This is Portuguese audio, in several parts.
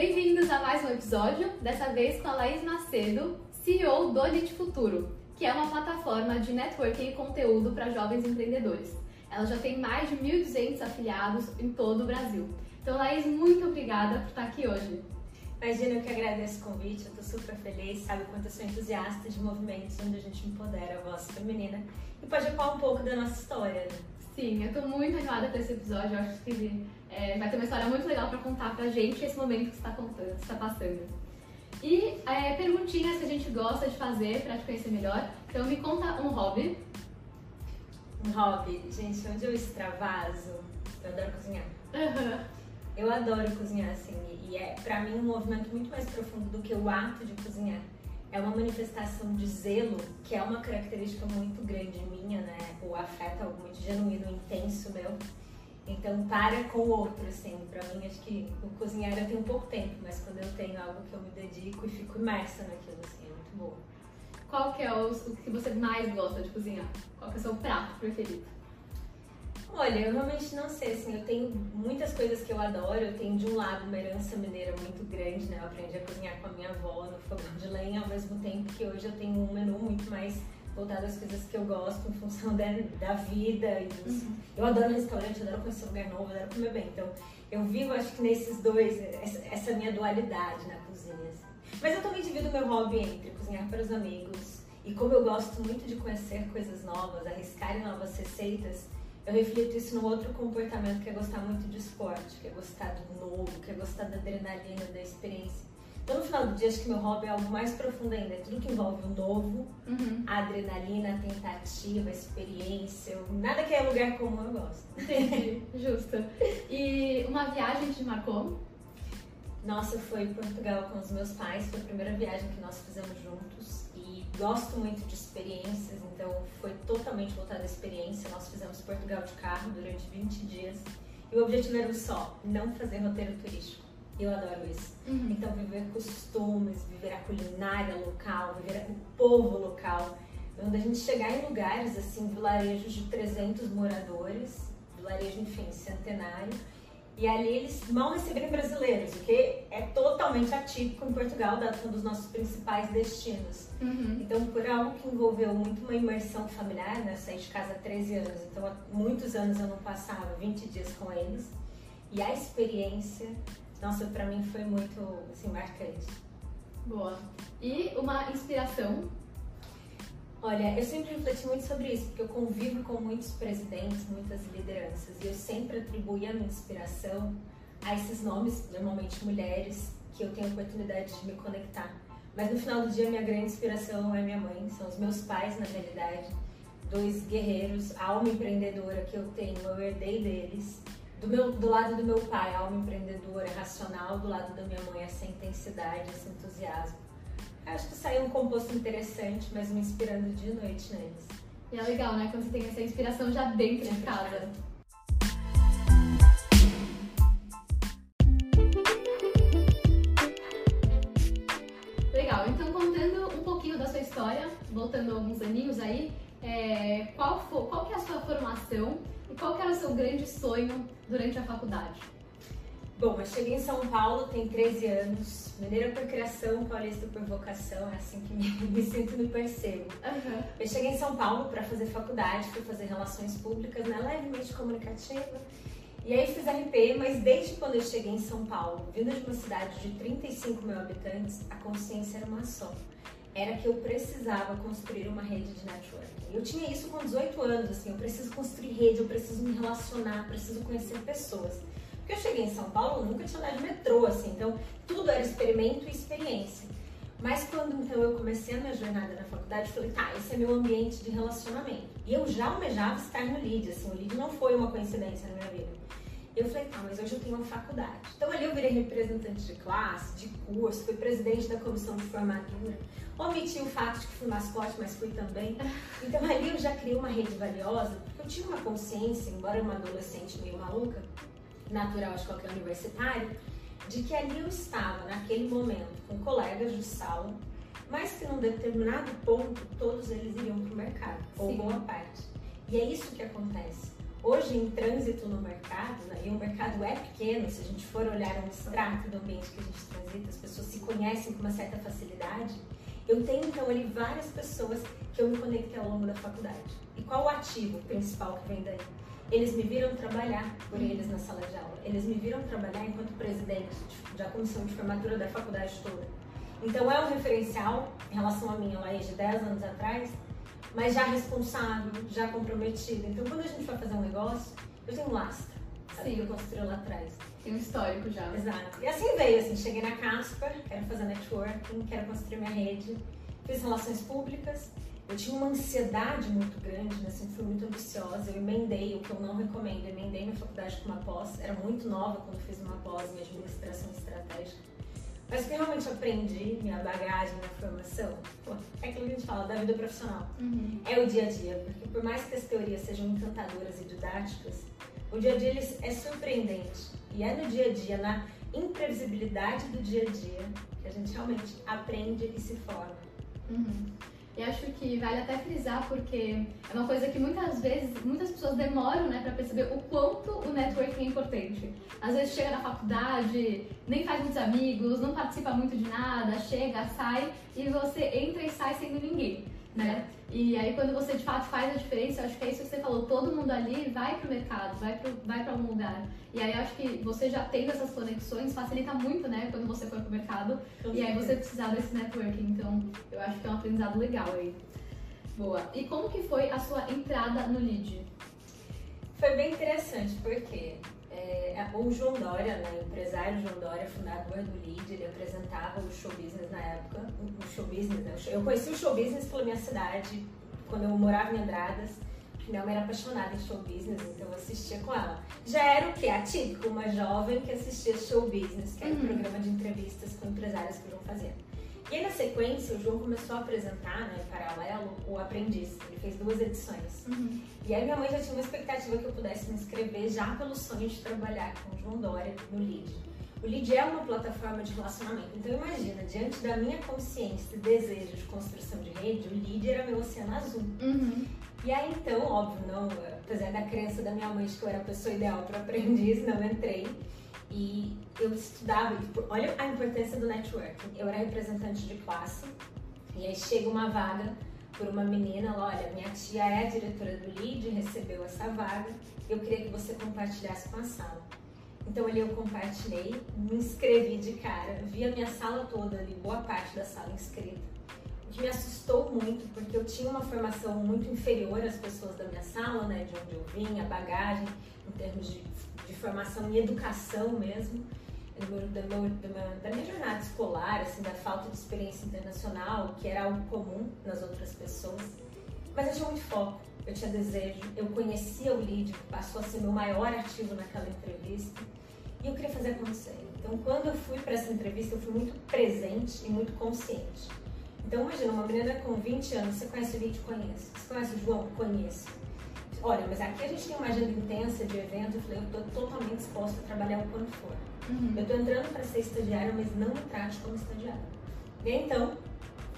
Bem-vindos a mais um episódio, dessa vez com a Laís Macedo, CEO do Elite Futuro, que é uma plataforma de networking e conteúdo para jovens empreendedores. Ela já tem mais de 1.200 afiliados em todo o Brasil. Então, Laís, muito obrigada por estar aqui hoje. Imagina, eu que agradeço o convite, eu tô super feliz, sabe o quanto eu sou entusiasta de movimentos onde a gente empodera a voz feminina e pode falar um pouco da nossa história. Né? Sim, eu tô muito animada por esse episódio, eu acho que é, vai ter uma história muito legal para contar pra gente esse momento que está contando, está passando. E é, perguntinhas que a gente gosta de fazer para te conhecer melhor. Então me conta um hobby. Um hobby, gente, onde eu extravaso, eu adoro cozinhar. Uhum. Eu adoro cozinhar, assim, e é para mim um movimento muito mais profundo do que o ato de cozinhar. É uma manifestação de zelo, que é uma característica muito grande minha, né? O afeto é algo muito genuíno, intenso meu. Então, para com o outro, assim. Pra mim, acho que o cozinhar eu tenho pouco tempo, mas quando eu tenho algo que eu me dedico e fico imersa naquilo, assim, é muito bom. Qual que é o, o que você mais gosta de cozinhar? Qual que é o seu prato preferido? Olha, eu realmente não sei, assim, eu tenho muitas coisas que eu adoro. Eu tenho de um lado uma herança mineira muito grande, né? Eu aprendi a cozinhar com a minha avó no fogão de lenha, ao mesmo tempo que hoje eu tenho um menu muito mais voltado às coisas que eu gosto em função da, da vida. E dos... uhum. Eu adoro restaurante, adoro conhecer lugar novo, adoro comer bem. Então, eu vivo, acho que nesses dois, essa, essa minha dualidade na cozinha. Assim. Mas eu também divido meu hobby entre cozinhar para os amigos e como eu gosto muito de conhecer coisas novas, arriscar em novas receitas, eu reflito isso num outro comportamento que é gostar muito de esporte, que é gostar do novo, que é gostar da adrenalina, da experiência. Então, no final do dia, acho que meu hobby é algo mais profundo ainda. Tudo que envolve o novo, uhum. a adrenalina, a tentativa, a experiência. Nada que é lugar comum eu gosto. Entendi, justo. E uma viagem te marcou? Nossa, foi Portugal com os meus pais. Foi a primeira viagem que nós fizemos juntos. E gosto muito de experiências, então foi totalmente voltada à experiência. Nós fizemos Portugal de carro durante 20 dias. E o objetivo era um só, não fazer roteiro turístico eu adoro isso. Uhum. Então, viver costumes, viver a culinária local, viver o povo local. Onde a gente chegar em lugares, assim, vilarejos de 300 moradores, vilarejo, enfim, centenário, e ali eles mal receberem brasileiros, o que é totalmente atípico em Portugal, dado um dos nossos principais destinos. Uhum. Então, por algo que envolveu muito uma imersão familiar, né? Saí de casa há 13 anos, então há muitos anos eu não passava 20 dias com eles. E a experiência nossa, para mim foi muito assim, marcante. Boa. E uma inspiração? Olha, eu sempre refleti muito sobre isso, porque eu convivo com muitos presidentes, muitas lideranças, e eu sempre atribuí a minha inspiração a esses nomes, normalmente mulheres, que eu tenho a oportunidade de me conectar. Mas no final do dia, minha grande inspiração é minha mãe, são os meus pais, na realidade, dois guerreiros, a alma empreendedora que eu tenho, eu herdei deles do, meu, do lado do meu pai, alma empreendedora, racional, do lado da minha mãe, essa intensidade, esse entusiasmo. Acho que saiu um composto interessante, mas me inspirando dia e noite neles. E é legal, né? Quando você tem essa inspiração já dentro de casa. Legal, então contando um pouquinho da sua história, voltando alguns aninhos aí, é, qual, for, qual que é a sua formação e qual era o seu grande sonho durante a faculdade? Bom, eu cheguei em São Paulo, tem 13 anos, mineira por criação, paulista por vocação, é assim que me, me sinto me percebo. Uhum. Eu cheguei em São Paulo para fazer faculdade, fui fazer relações públicas, né, levemente comunicativa, e aí fiz RP, mas desde quando eu cheguei em São Paulo, vindo de uma cidade de 35 mil habitantes, a consciência era uma só era que eu precisava construir uma rede de networking. Eu tinha isso com 18 anos, assim, eu preciso construir rede, eu preciso me relacionar, preciso conhecer pessoas. Porque eu cheguei em São Paulo, nunca tinha andado de metrô, assim, então tudo era experimento e experiência. Mas quando então eu comecei a minha jornada na faculdade, eu falei, tá, esse é meu ambiente de relacionamento. E eu já almejava estar no LEAD, assim, o LEAD não foi uma coincidência na minha vida. Eu falei, tá, mas hoje eu tenho uma faculdade. Então ali eu virei representante de classe, de curso, fui presidente da comissão de formatura. Omiti o fato de que fui mascote, mas fui também. Então ali eu já criei uma rede valiosa, porque eu tinha uma consciência, embora uma adolescente meio maluca, natural de qualquer universitário, de que ali eu estava, naquele momento, com colegas de sala, mas que num determinado ponto todos eles iriam para o mercado, ou boa parte. E é isso que acontece Hoje, em trânsito no mercado, né, e o mercado é pequeno, se a gente for olhar um extrato do ambiente que a gente transita, as pessoas se conhecem com uma certa facilidade. Eu tenho então ali várias pessoas que eu me conectei ao longo da faculdade. E qual o ativo principal que vem daí? Eles me viram trabalhar por eles na sala de aula. Eles me viram trabalhar enquanto presidente da comissão de formatura da faculdade toda. Então é um referencial em relação a mim, lá de 10 anos atrás, mas já responsável, já comprometida. Então quando a gente vai fazer um negócio, eu tenho um lastro, sabe? Sim. Que eu construí lá atrás. Tem um histórico já. Exato. E assim veio, assim, cheguei na Casper, quero fazer networking, quero construir minha rede, fiz relações públicas, eu tinha uma ansiedade muito grande, né? sempre fui muito ambiciosa. Eu emendei, o que eu não recomendo, eu emendei minha faculdade com uma pós. Era muito nova quando fiz uma pós em administração estratégica. Mas que realmente aprendi, minha bagagem, minha formação, pô, é aquilo que a gente fala da vida profissional. Uhum. É o dia a dia, porque por mais que as teorias sejam encantadoras e didáticas, o dia a dia ele é surpreendente. E é no dia a dia, na imprevisibilidade do dia a dia, que a gente realmente aprende e se forma. Uhum. E acho que vale até frisar porque é uma coisa que muitas vezes, muitas pessoas demoram, né, para perceber o quanto o networking é importante. Às vezes chega na faculdade, nem faz muitos amigos, não participa muito de nada, chega, sai e você entra e sai sem ninguém né? E aí quando você de fato faz a diferença, eu acho que é isso que você falou, todo mundo ali vai pro mercado, vai, pro, vai para algum lugar. E aí eu acho que você já tendo essas conexões facilita muito, né, quando você for pro mercado. E aí você precisar desse networking. Então eu acho que é um aprendizado legal aí. Boa. E como que foi a sua entrada no lead? Foi bem interessante, porque é, o João Dória, né, o empresário João Dória, fundador do Lead, ele apresentava o show business na época. O show business, né, eu conheci o show business pela minha cidade, quando eu morava em Andradas. Minha mãe era apaixonada em show business, então eu assistia com ela. Já era o que? Atípico, uma jovem que assistia show business, que era uhum. um programa de entrevistas com empresários que João fazia. E aí, na sequência, o João começou a apresentar, né, em paralelo, o Aprendiz. Ele fez duas edições. Uhum. E aí, minha mãe já tinha uma expectativa que eu pudesse me inscrever já pelo sonho de trabalhar com o João Dória no LEAD. O LEAD é uma plataforma de relacionamento. Então, imagina, diante da minha consciência e desejo de construção de rede, o LEAD era meu oceano azul. Uhum. E aí, então, óbvio, não, apesar da crença da minha mãe de que eu era a pessoa ideal para aprendiz, não entrei. E eu estudava, olha a importância do networking. Eu era representante de classe, e aí chega uma vaga por uma menina, ela, olha, minha tia é a diretora do LEAD, recebeu essa vaga, eu queria que você compartilhasse com a sala. Então ali eu compartilhei, me inscrevi de cara, vi a minha sala toda ali, boa parte da sala inscrita. O que me assustou muito, porque eu tinha uma formação muito inferior às pessoas da minha sala, né, de onde eu vim, a bagagem, em termos de de formação em educação mesmo, meu, meu, da minha jornada escolar, assim, da falta de experiência internacional, que era algo comum nas outras pessoas. Mas eu tinha muito foco, eu tinha desejo, eu conhecia o lead, que passou a ser meu maior ativo naquela entrevista, e eu queria fazer acontecer. Então, quando eu fui para essa entrevista, eu fui muito presente e muito consciente. Então, imagina, uma menina com 20 anos, você conhece o lead? Conheço. Você conhece o João? Conheço olha, mas aqui a gente tem uma agenda intensa de evento, eu falei, eu estou totalmente disposta a trabalhar o quanto for. Uhum. Eu estou entrando para ser estagiária, mas não me trate como estagiária. E então,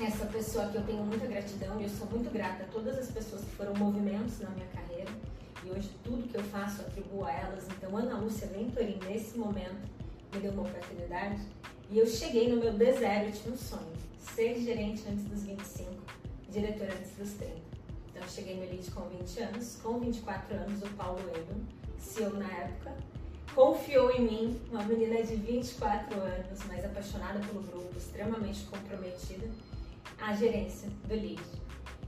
essa pessoa que eu tenho muita gratidão e eu sou muito grata a todas as pessoas que foram movimentos na minha carreira e hoje tudo que eu faço eu atribuo a elas. Então, Ana Lúcia Venturim, nesse momento, me deu uma oportunidade e eu cheguei no meu D0 e tinha um sonho, ser gerente antes dos 25, diretora antes dos 30. Cheguei no Elite com 20 anos, com 24 anos, o Paulo Edon, CEO na época, confiou em mim, uma menina de 24 anos, mas apaixonada pelo grupo, extremamente comprometida, a gerência do Elite.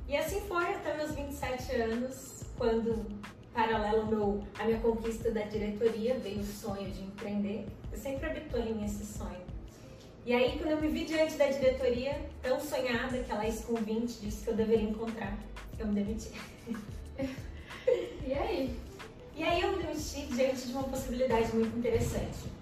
E assim foi até meus 27 anos, quando, paralelo meu, à minha conquista da diretoria, veio o sonho de empreender. Eu sempre habitou em mim esse sonho. E aí, quando eu me vi diante da diretoria, tão sonhada, que a Laís com 20 disse que eu deveria encontrar eu me demiti. e aí? E aí eu me demiti diante de uma possibilidade muito interessante.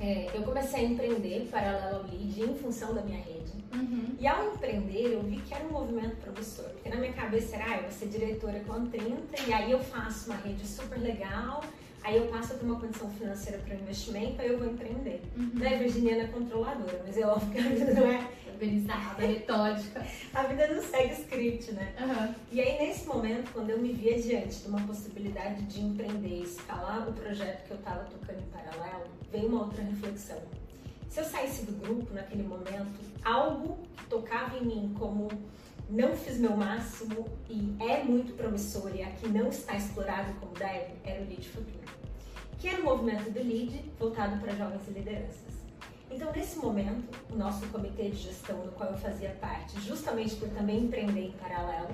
É, eu comecei a empreender paralelo ao lead em função da minha rede. Uhum. E ao empreender, eu vi que era um movimento promissor. Porque na minha cabeça era, ah, eu vou ser diretora com 30 e aí eu faço uma rede super legal, aí eu passo ter uma condição financeira para o investimento, aí eu vou empreender. Uhum. Né, Virginiana é controladora, mas é óbvio que a vida não é organizada, metódica. a vida não segue script, né? Uhum. E aí, nesse momento, quando eu me via diante de uma possibilidade de empreender, escalar o projeto que eu estava tocando em paralelo, veio uma outra reflexão. Se eu saísse do grupo naquele momento, algo que tocava em mim como não fiz meu máximo e é muito promissor e aqui não está explorado como deve, era o Lead Futuro, que era o movimento do Lead voltado para jovens e lideranças. Então, nesse momento, o nosso comitê de gestão, do qual eu fazia parte, justamente por também empreender em paralelo,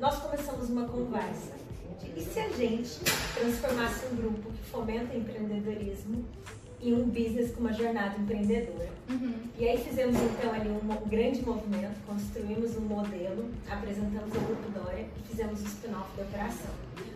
nós começamos uma conversa de e se a gente transformasse um grupo que fomenta empreendedorismo em um business com uma jornada empreendedora. Uhum. E aí fizemos então ali um, grande movimento, construímos um modelo, apresentamos ao Grupo Dória e fizemos o spin-off da operação.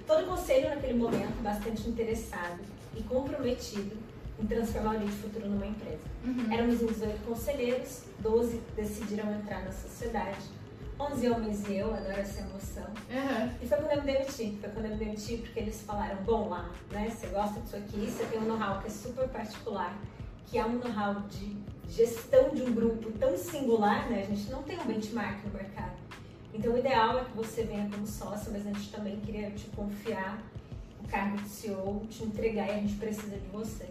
Todo o conselho naquele momento bastante interessado e comprometido em transformar o Lead Futuro numa empresa. Uhum. Éramos 18 conselheiros, 12 decidiram entrar na sociedade 11 homens e eu, adoro essa emoção. Uhum. E foi quando eu me demiti. Foi quando eu me demiti porque eles falaram: bom, lá, né? Você gosta disso aqui, você tem um know-how que é super particular, que é um know-how de gestão de um grupo tão singular, né? A gente não tem um benchmark no mercado. Então, o ideal é que você venha como sócio, mas a gente também queria te confiar cargo de CEO, te entregar e a gente precisa de você.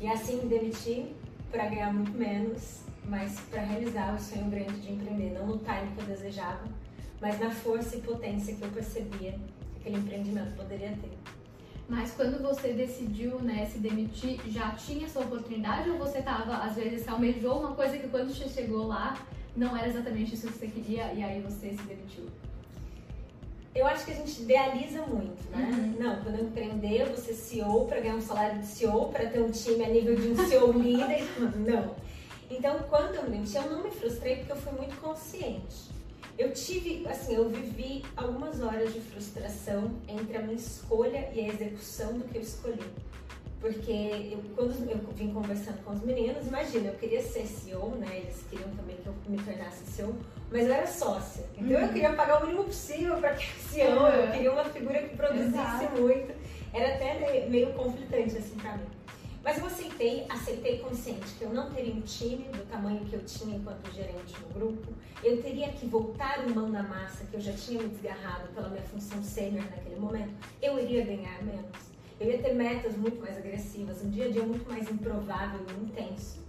E assim me demiti para ganhar muito menos mas para realizar o sonho grande de empreender, não no time que eu desejava, mas na força e potência que eu percebia que aquele empreendimento poderia ter. Mas quando você decidiu né, se demitir, já tinha essa oportunidade ou você estava, às vezes, almejou uma coisa que quando você chegou lá não era exatamente isso que você queria e aí você se demitiu? Eu acho que a gente idealiza muito, né? Uhum. Não, quando eu empreender, eu vou ser CEO para ganhar um salário de CEO, para ter um time a nível de um CEO líder. Não. Então, quando eu me demiti, eu não me frustrei porque eu fui muito consciente. Eu tive, assim, eu vivi algumas horas de frustração entre a minha escolha e a execução do que eu escolhi. Porque eu, quando eu vim conversando com os meninos, imagina, eu queria ser CEO, né? Eles queriam também que eu me tornasse CEO, mas eu era sócia. Então uhum. eu queria pagar o mínimo possível para que CEO, uhum. eu queria uma figura que produzisse Exato. muito. Era até meio conflitante assim para mim. Mas eu aceitei, aceitei consciente que eu não teria um time do tamanho que eu tinha enquanto gerente no grupo. Eu teria que voltar o mão na massa, que eu já tinha me desgarrado pela minha função sênior naquele momento. Eu iria ganhar menos. Eu ia ter metas muito mais agressivas, um dia a dia muito mais improvável e intenso.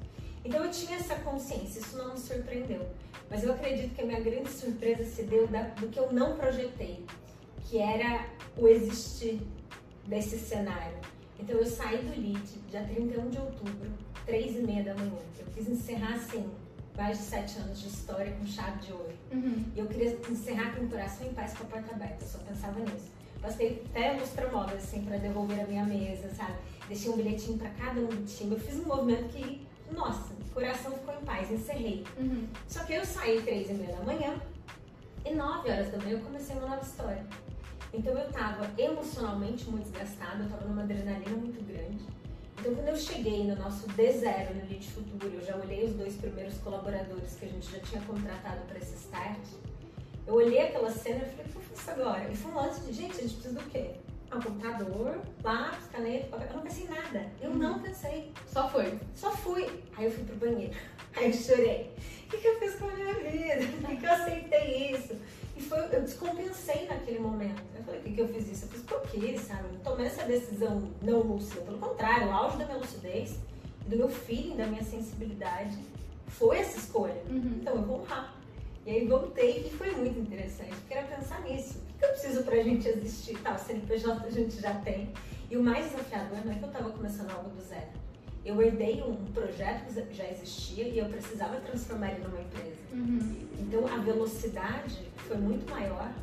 Então eu tinha essa consciência, isso não me surpreendeu. Mas eu acredito que a minha grande surpresa se deu da, do que eu não projetei, que era o existir desse cenário então eu saí do LID dia 31 de outubro, 3 e meia da manhã. Eu quis encerrar assim, mais de 7 anos de história com chave de ouro. Uhum. E eu queria encerrar com o coração em paz com a porta aberta, eu só pensava nisso. Passei até lustramóveis assim para devolver a minha mesa, sabe? Deixei um bilhetinho para cada um do time. Eu fiz um movimento que, nossa, o coração ficou em paz, encerrei. Uhum. Só que eu saí 3 e meia da manhã e 9 horas da manhã eu comecei uma nova história. Então eu estava emocionalmente muito desgastada, eu estava numa adrenalina muito grande. Então quando eu cheguei no nosso D0 no Lead Futuro, eu já olhei os dois primeiros colaboradores que a gente já tinha contratado para esse start. Eu olhei aquela cena e falei, o faço agora? E foi um lance de, gente, a gente precisa do quê? Ah, um computador, lápis, caneta, papel. Eu não pensei em nada. Eu uhum. não pensei. Só foi? Só fui. Aí eu fui pro banheiro. Aí eu chorei. O que, que eu fiz com a minha vida? Por que, que eu aceitei isso? E foi, eu descompensei naquele momento. Eu falei, por que, que eu fiz isso? Eu fiz porque eu quis, sabe? Eu tomei essa decisão não lúcida. Pelo contrário, o auge da minha lucidez, do meu feeling, da minha sensibilidade, foi essa escolha. Uhum. Então eu vou honrar. E aí voltei e foi muito interessante, porque era pensar nisso. O que eu preciso pra gente existir? Tá, o CNPJ a gente já tem. E o mais desafiador não é que eu tava começando algo do zero eu herdei um projeto que já existia e eu precisava transformar ele numa empresa. Uhum. Então a velocidade foi muito maior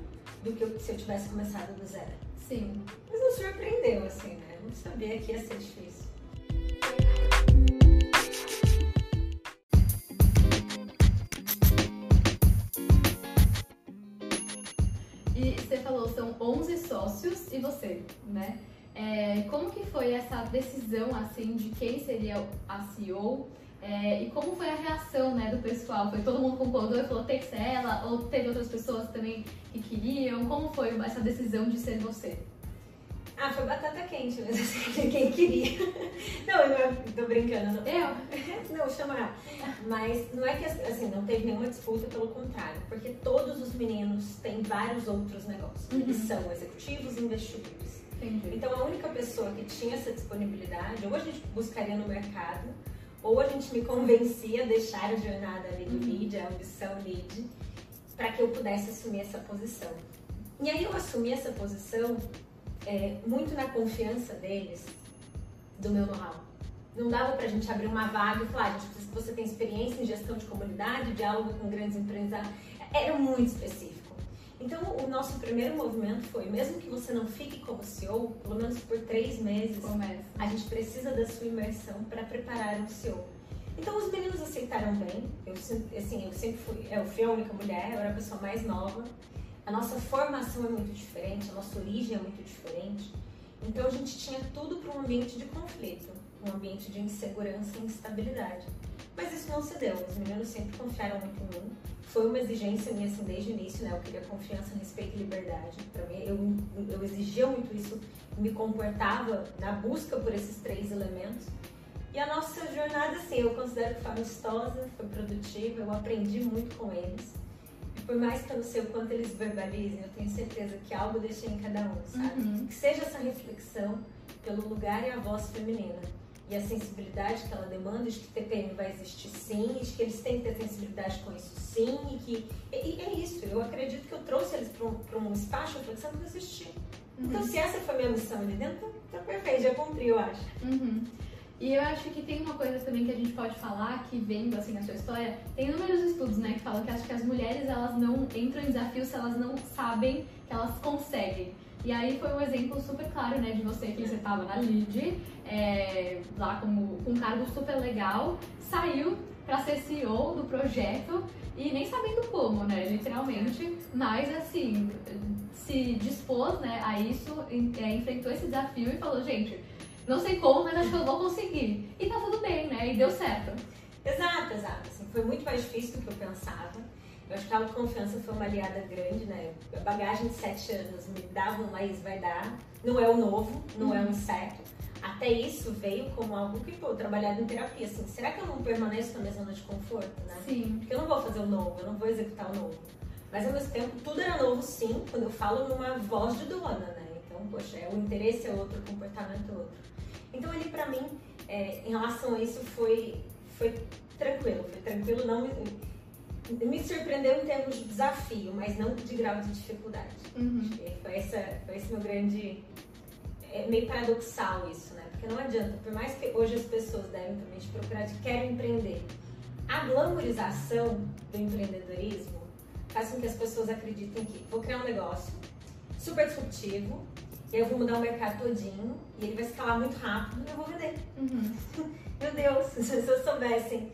do que se eu tivesse começado do zero. Sim. Mas não surpreendeu, assim, né? Não sabia que ia ser difícil. E você falou, são 11 sócios e você, né? É, como que foi essa decisão assim de quem seria a CEO é, e como foi a reação né, do pessoal? Foi todo mundo concordou e falou tem que ser ela ou teve outras pessoas também que queriam? Como foi essa decisão de ser você? Ah, foi batata quente mesmo, assim, quem queria. Não, eu não tô brincando. Não. Eu? Não, chama ela. Mas não é que, assim, não teve nenhuma disputa, pelo contrário. Porque todos os meninos têm vários outros negócios. Uhum. Eles são executivos e investidores. Entendi. Então, a única pessoa que tinha essa disponibilidade, ou a gente buscaria no mercado, ou a gente me convencia a deixar a jornada ali do uhum. lead, a ambição lead, para que eu pudesse assumir essa posição. E aí eu assumi essa posição é, muito na confiança deles do meu know-how. Não dava pra gente abrir uma vaga e falar, a gente precisa que você tem experiência em gestão de comunidade, diálogo com grandes empresas. Era muito específico. Então, o nosso primeiro movimento foi, mesmo que você não fique como CEO, pelo menos por três meses, Começa. a gente precisa da sua imersão para preparar um CEO. Então, os meninos aceitaram bem. Eu, assim, eu sempre fui, eu fui a única mulher, eu era a pessoa mais nova. A nossa formação é muito diferente, a nossa origem é muito diferente. Então a gente tinha tudo para um ambiente de conflito, um ambiente de insegurança e instabilidade. Mas isso não se deu, os meninos sempre confiaram muito em mim. Foi uma exigência minha assim desde o início, né? Eu queria confiança, respeito e liberdade. Para mim, eu, eu exigia muito isso, me comportava na busca por esses três elementos. E a nossa jornada, assim, eu considero que foi amistosa, foi produtiva, eu aprendi muito com eles por mais que eu não sei o quanto eles verbalizem, eu tenho certeza que algo deixei em cada um, sabe? Uhum. Que seja essa reflexão pelo lugar e a voz feminina. E a sensibilidade que ela demanda de que TPM vai existir sim, e de que eles têm que ter sensibilidade com isso sim, e que. E, é isso, eu acredito que eu trouxe eles para um, um espaço de reflexão que não existia. Uhum. Então, se essa foi a minha missão ali dentro, tá perfeito, já cumpri, eu acho. Uhum. E eu acho que tem uma coisa também que a gente pode falar, que vendo assim a sua história, tem inúmeros estudos, né, que falam que acho que as mulheres elas não entram em desafios se elas não sabem que elas conseguem. E aí foi um exemplo super claro, né, de você que você estava na LID, é, lá como, com um cargo super legal, saiu para ser CEO do projeto e nem sabendo como, né, literalmente, mas assim, se dispôs, né, a isso, é, enfrentou esse desafio e falou, gente, não sei como, mas acho que eu vou conseguir. E tá tudo bem, né? E deu certo. Exato, exato. Assim, foi muito mais difícil do que eu pensava. Eu acho que a autoconfiança foi uma aliada grande, né? A bagagem de sete anos me dava um mais vai dar. Não é o novo, não uhum. é o incerto. Até isso veio como algo que, pô, trabalhado em terapia, assim, será que eu não permaneço na minha zona de conforto, né? Sim. Porque eu não vou fazer o novo, eu não vou executar o novo. Mas ao mesmo tempo, tudo era novo sim, quando eu falo numa voz de dona, né? Então, poxa, é, o interesse é outro, o comportamento é outro. Então ali para mim, é, em relação a isso, foi, foi tranquilo, foi tranquilo, não me, me surpreendeu em termos de desafio, mas não de grau de dificuldade. Uhum. Foi, essa, foi esse meu grande. É meio paradoxal isso, né? Porque não adianta, por mais que hoje as pessoas devem também te procurar de querem empreender, a glamorização do empreendedorismo faz com que as pessoas acreditem que vou criar um negócio super disruptivo, eu vou mudar o mercado todinho e ele vai escalar muito rápido e eu vou vender. Uhum. Meu Deus, se pessoas soubessem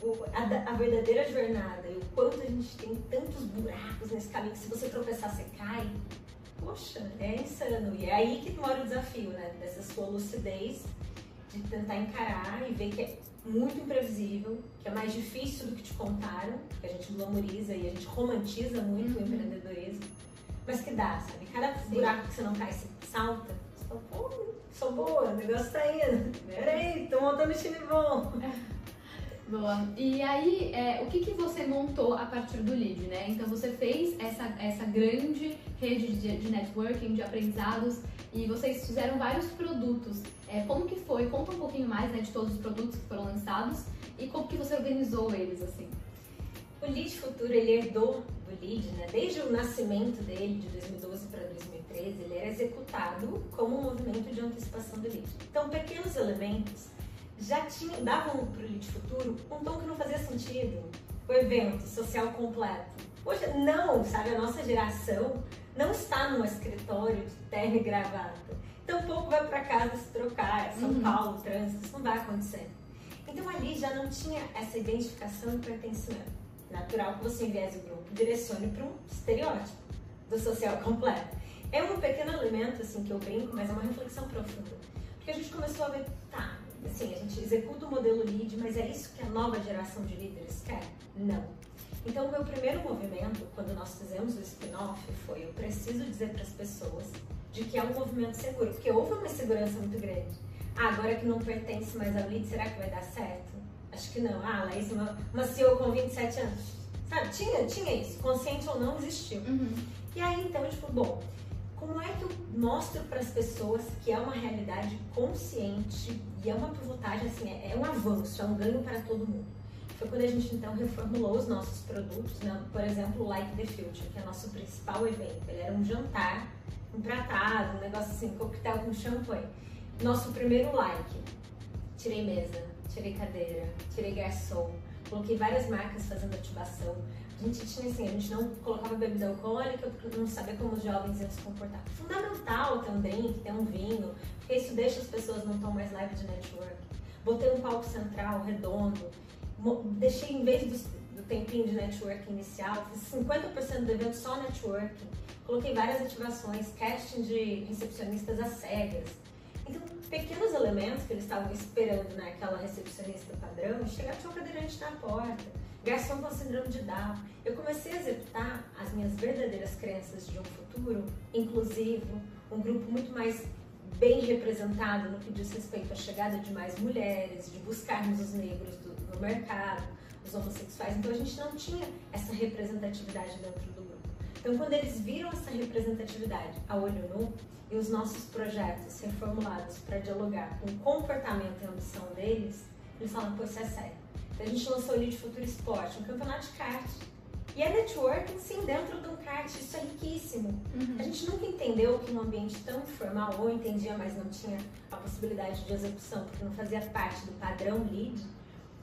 o, a, a, verdadeira jornada e o quanto a gente tem tantos buracos nesse caminho que se você tropeçar você cai, poxa, é insano. E é aí que mora o desafio, né? Dessa sua lucidez de tentar encarar e ver que é muito imprevisível, que é mais difícil do que te contaram, que a gente glamoriza e a gente romantiza muito uhum. o empreendedorismo mas que dá, sabe? Cada Sim. buraco que você não cai, você salta. Você fala, pô, sou boa, o negócio tá indo. Peraí, tô montando um time bom. Boa. E aí, é, o que, que você montou a partir do lead, né? Então você fez essa, essa grande rede de, de networking, de aprendizados, e vocês fizeram vários produtos. É, como que foi? Conta um pouquinho mais né, de todos os produtos que foram lançados e como que você organizou eles, assim. O Lead Futuro, ele herdou do Lead, né? Desde o nascimento dele, de 2012 para 2013, ele era executado como um movimento de antecipação do Lead. Então, pequenos elementos já tinham, davam para o Lead Futuro um tom que não fazia sentido. O evento social completo. Poxa, não, sabe? A nossa geração não está num escritório de terno e gravata. Então, pouco vai para casa se trocar. São uhum. Paulo, trânsito, isso não vai acontecer. Então, ali já não tinha essa identificação e pertencimento natural que você enviese o grupo direcione para um estereótipo do social completo. É um pequeno elemento assim que eu brinco, mas é uma reflexão profunda. Porque a gente começou a ver, tá, assim, a gente executa o modelo lead, mas é isso que a nova geração de líderes quer? Não. Então, o meu primeiro movimento, quando nós fizemos o spin-off, foi: eu preciso dizer para as pessoas de que é um movimento seguro, porque houve uma insegurança muito grande. Ah, agora que não pertence mais ao lead, será que vai dar certo? Acho que não. Ah, Laís, uma, uma CEO com 27 anos. Sabe, tinha, tinha isso. Consciente ou não, existiu. Uhum. E aí, então, tipo, bom, como é que eu mostro para as pessoas que é uma realidade consciente e é uma pivotagem, assim, é, é um avanço, é um ganho para todo mundo? Foi quando a gente então reformulou os nossos produtos, né? por exemplo, o Like the Future, que é nosso principal evento. Ele era um jantar empratado, um negócio assim, coquetel com champanhe. Nosso primeiro like. Tirei mesa, tirei cadeira, tirei garçom, coloquei várias marcas fazendo ativação. A gente tinha assim, a gente não colocava bebida alcoólica porque não sabia como os jovens iam se comportar. Fundamental ter um drink, ter um vinho, porque isso deixa as pessoas num tom mais leve de network. Botei um palco central redondo, deixei em vez do, do tempinho de network inicial, fiz 50% do evento só networking. Coloquei várias ativações, casting de recepcionistas às cegas. Então, pequenos elementos que eles estavam esperando naquela né, recepcionista padrão, chegar tinha um cadeirante na porta, garçom com síndrome de Down. Eu comecei a executar as minhas verdadeiras crenças de um futuro inclusivo, um grupo muito mais bem representado no que diz respeito à chegada de mais mulheres, de buscarmos os negros do, no mercado, os homossexuais. Então a gente não tinha essa representatividade dentro. Então quando eles viram essa representatividade a olho nu e os nossos projetos reformulados para dialogar com o comportamento e a ambição deles, eles falaram, pô, isso é sério. Então a gente lançou o Elite Futuro Esporte, um campeonato de kart e a networking, sim, dentro de um kart, isso é riquíssimo. Uhum. A gente nunca entendeu que um ambiente tão informal, ou entendia, mas não tinha a possibilidade de execução, porque não fazia parte do padrão lead,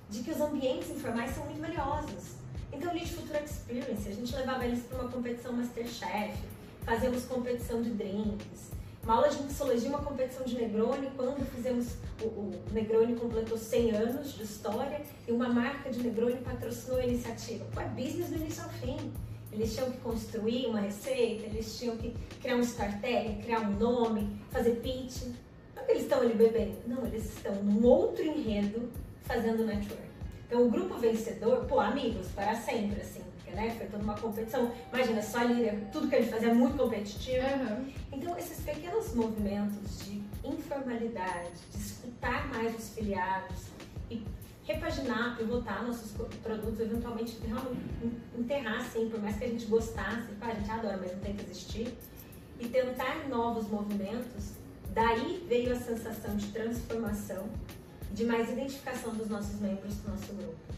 de que os ambientes informais são muito valiosos. Então, Lead Future Experience, a gente levava eles para uma competição Masterchef, fazíamos competição de drinks, uma aula de mixologia, uma competição de Negroni, quando fizemos, o, o Negroni completou 100 anos de história e uma marca de Negroni patrocinou a iniciativa. Foi business do início ao fim. Eles tinham que construir uma receita, eles tinham que criar um storytelling, criar um nome, fazer pitch. Não que eles estão ali bebendo, não, eles estão num outro enredo fazendo network. Então o grupo vencedor, pô, amigos, para sempre, assim né? Foi toda uma competição. Imagina, só ali, tudo que a gente fazia é muito competitivo. Uhum. Então, esses pequenos movimentos de informalidade, de escutar mais os filiados e repaginar, pivotar nossos produtos, eventualmente realmente enterrar, assim, por mais que a gente gostasse, pá, a gente adora, mas não tem que existir, e tentar novos movimentos, daí veio a sensação de transformação, de mais identificação dos nossos membros do nosso grupo.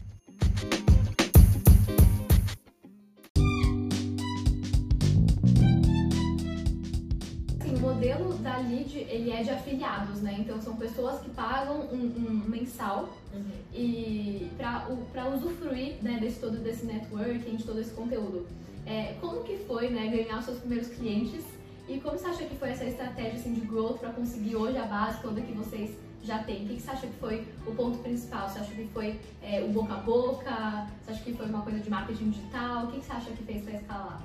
modelo da lead ele é de afiliados, né? Então são pessoas que pagam um, um mensal uhum. e para usufruir né, desse todo desse networking, de todo esse conteúdo. É, como que foi, né, ganhar os seus primeiros clientes e como você acha que foi essa estratégia assim, de growth para conseguir hoje a base toda que vocês já têm? O que, você acha que foi o ponto principal? Você acha que foi é, o boca a boca? Você acha que foi uma coisa de marketing digital? O que, você acha que fez para escalar?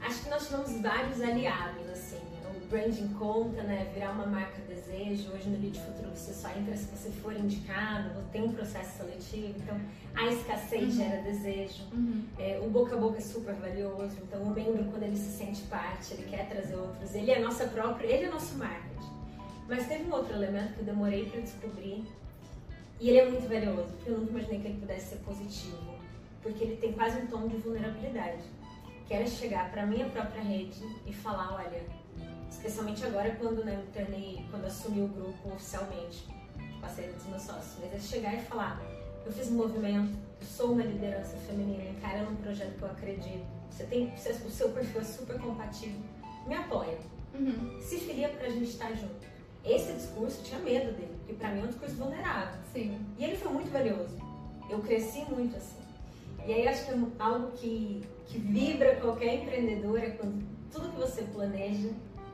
Acho que nós tivemos vários aliados, assim branding conta, né? Virar uma marca desejo. Hoje no Lead Futuro você só entra se você for indicado, tem um processo seletivo. Então a escassez uhum. gera desejo. Uhum. É, o boca a boca é super valioso. Então o membro, quando ele se sente parte, ele quer trazer outros. Ele é nossa própria, ele é nosso marketing. Mas teve um outro elemento que eu demorei para descobrir. E ele é muito valioso, porque eu nunca imaginei que ele pudesse ser positivo. Porque ele tem quase um tom de vulnerabilidade. Que era chegar para minha própria rede e falar, olha, Especialmente agora quando né, me tornei, quando assumi o grupo oficialmente, passei dos meus sócios. Mas é chegar e falar, eu fiz um movimento, eu sou uma liderança feminina, encara num projeto que eu acredito. Você tem, o seu perfil é super compatível, me apoia. Uhum. Se filia pra gente estar junto. Esse discurso, eu tinha medo dele, porque pra mim é um discurso vulnerável. Sim. E ele foi muito valioso. Eu cresci muito assim. E aí acho que é algo que, que vibra qualquer empreendedor é quando tudo que você planeja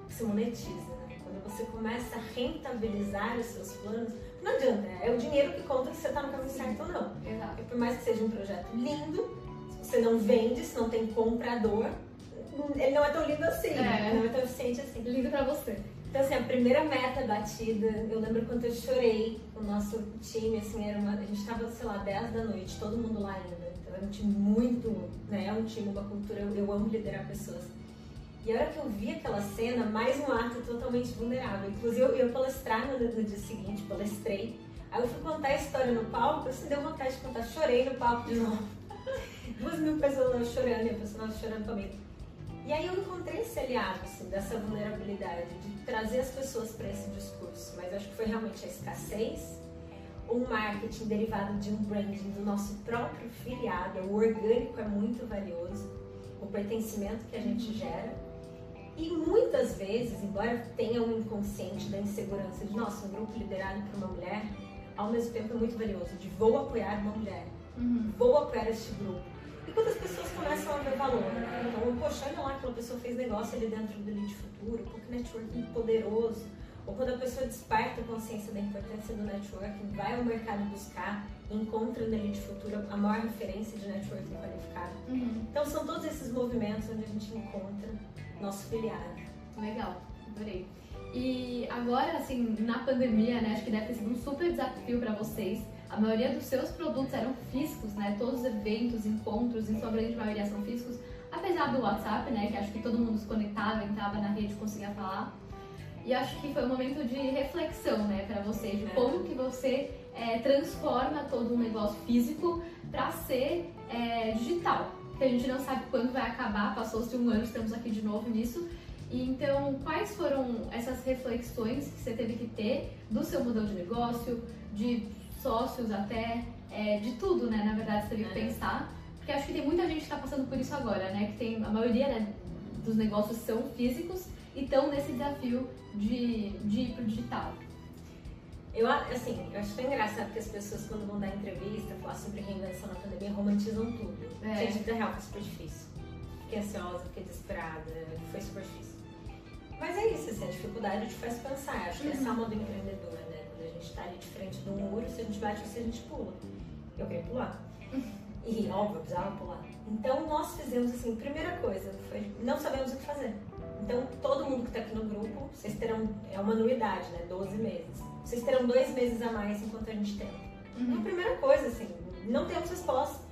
se monetiza. Né? Quando você começa a rentabilizar os seus planos, não adianta, é o dinheiro que conta se você está no caminho certo ou não. Exato. E por mais que seja um projeto lindo, se você não vende, se não tem comprador, ele não é tão lindo assim, é. não é tão eficiente assim. Lindo pra você. Então, assim, a primeira meta batida, eu lembro quando eu chorei, o nosso time, assim, era uma, a gente tava, sei lá, 10 da noite, todo mundo lá ainda. Então, era um time muito, né, é um time, uma cultura, eu, eu amo liderar pessoas. E a hora que eu vi aquela cena, mais um ato totalmente vulnerável. Inclusive, eu ia palestrar no, no dia seguinte, palestrei. Aí eu fui contar a história no palco, assim, deu vontade de contar. Chorei no palco de novo. Duas mil pessoas lá chorando e a pessoa chorando comigo. E aí eu encontrei esse aliado, assim, dessa vulnerabilidade, de trazer as pessoas para esse discurso. Mas acho que foi realmente a escassez, um marketing derivado de um branding do nosso próprio filiado, o orgânico é muito valioso, o pertencimento que a gente gera. E muitas vezes, embora tenha um inconsciente da insegurança de, nossa, um grupo liderado por uma mulher, ao mesmo tempo é muito valioso, de vou apoiar uma mulher, uhum. vou apoiar este grupo e quando as pessoas começam a ver valor, né? Então, poxa, olha lá, aquela pessoa fez negócio ali dentro do Elite Futuro, porque networking é poderoso. Ou quando a pessoa desperta a consciência da importância do networking, vai ao mercado buscar, encontra no Elite Futuro a maior referência de networking qualificado. Uhum. Então são todos esses movimentos onde a gente encontra nosso filiado. Legal, adorei. E agora, assim, na pandemia, né, acho que deve ter sido um super desafio para vocês a maioria dos seus produtos eram físicos, né? Todos os eventos, encontros, em sua grande maioria são físicos, apesar do WhatsApp, né? Que acho que todo mundo se conectava, entrava na rede, conseguia falar. E acho que foi um momento de reflexão, né, para você, de como que você é, transforma todo um negócio físico para ser é, digital. Que a gente não sabe quando vai acabar, passou-se um ano, estamos aqui de novo nisso. Então, quais foram essas reflexões que você teve que ter do seu modelo de negócio, de sócios até, é, de tudo, né? Na verdade, você teve que é. pensar. Porque acho que tem muita gente que está passando por isso agora, né? Que tem a maioria né, dos negócios são físicos e estão nesse desafio de, de ir pro digital. Eu, assim, eu acho tão engraçado que as pessoas, quando vão dar entrevista, falar sobre reinvenção na pandemia, romantizam tudo. É. Gente, vida real foi super difícil. Fiquei ansiosa, fiquei desesperada, foi super difícil. Mas é isso, assim, a dificuldade te faz pensar. Acho que essa alma do empreendedor gente está ali de frente do muro, se a gente bate se a gente pula. Eu queria pular. E óbvio, eu precisava pular. Então nós fizemos assim, primeira coisa, foi não sabemos o que fazer. Então todo mundo que está aqui no grupo, vocês terão, é uma anuidade, né? 12 meses. Vocês terão dois meses a mais enquanto a gente tenta. Uhum. Então a primeira coisa, assim, não temos resposta.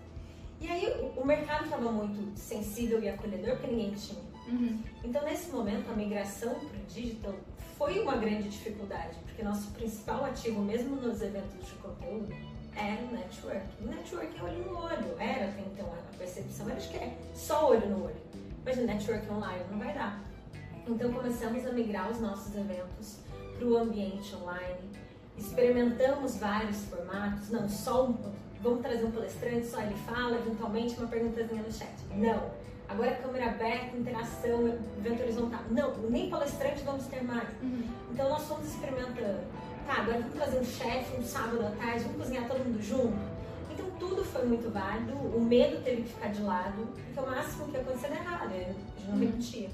E aí o, mercado estava muito sensível e acolhedor porque ninguém tinha. Uhum. Então nesse momento a migração para o digital foi uma grande dificuldade, porque nosso principal ativo, mesmo nos eventos de conteúdo, era o network. O network é olho no olho, era até então a percepção era de que é só olho no olho. Mas o network online não vai dar. Então começamos a migrar os nossos eventos para o ambiente online, experimentamos vários formatos, não só um, vamos trazer um palestrante, só ele fala, eventualmente uma perguntazinha no chat. Não Agora é câmera aberta, interação, evento horizontal. Não, nem palestrante vamos ter mais. Uhum. Então nós fomos experimentando. Tá, agora vamos fazer um chefe um sábado à tarde, vamos cozinhar todo mundo junto. Então tudo foi muito válido, o medo teve que ficar de lado, porque o máximo que ia acontecer era errado, né? a gente não uhum. repetia.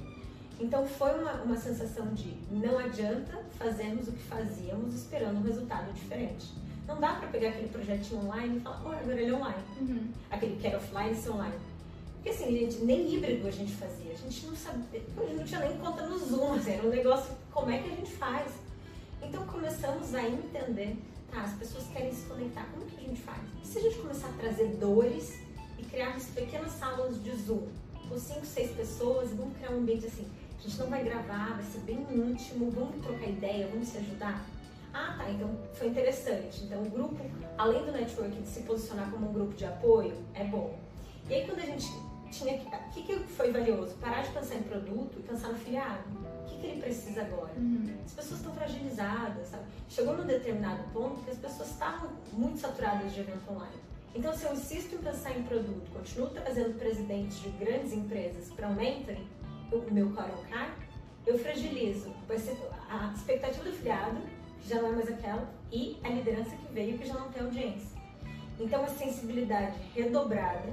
Então foi uma, uma sensação de não adianta fazermos o que fazíamos esperando um resultado diferente. Não dá para pegar aquele projetinho online e falar, pô, agora ele é online. Uhum. Aquele que era offline ser online. Porque assim, gente, nem híbrido a gente fazia. A gente não sabia, a gente não tinha nem conta no Zoom, assim, era um negócio, como é que a gente faz? Então começamos a entender, tá, as pessoas querem se conectar, como que a gente faz? E se a gente começar a trazer dores e criarmos pequenas salas de Zoom, com cinco, seis pessoas, vamos criar um ambiente assim, a gente não vai gravar, vai ser bem íntimo, vamos trocar ideia, vamos se ajudar? Ah, tá, então foi interessante. Então o grupo, além do networking de se posicionar como um grupo de apoio, é bom. E aí quando a gente tinha que. O que, que foi valioso? Parar de pensar em produto e pensar no filiado. O que, que ele precisa agora? Uhum. As pessoas estão fragilizadas, sabe? Chegou num determinado ponto que as pessoas estavam muito saturadas de evento online. Então, se eu insisto em pensar em produto, continuo trazendo presidentes de grandes empresas para o mentoring, o meu core eu fragilizo a expectativa do filiado, que já não é mais aquela, e a liderança que veio, que já não tem audiência. Então, a sensibilidade redobrada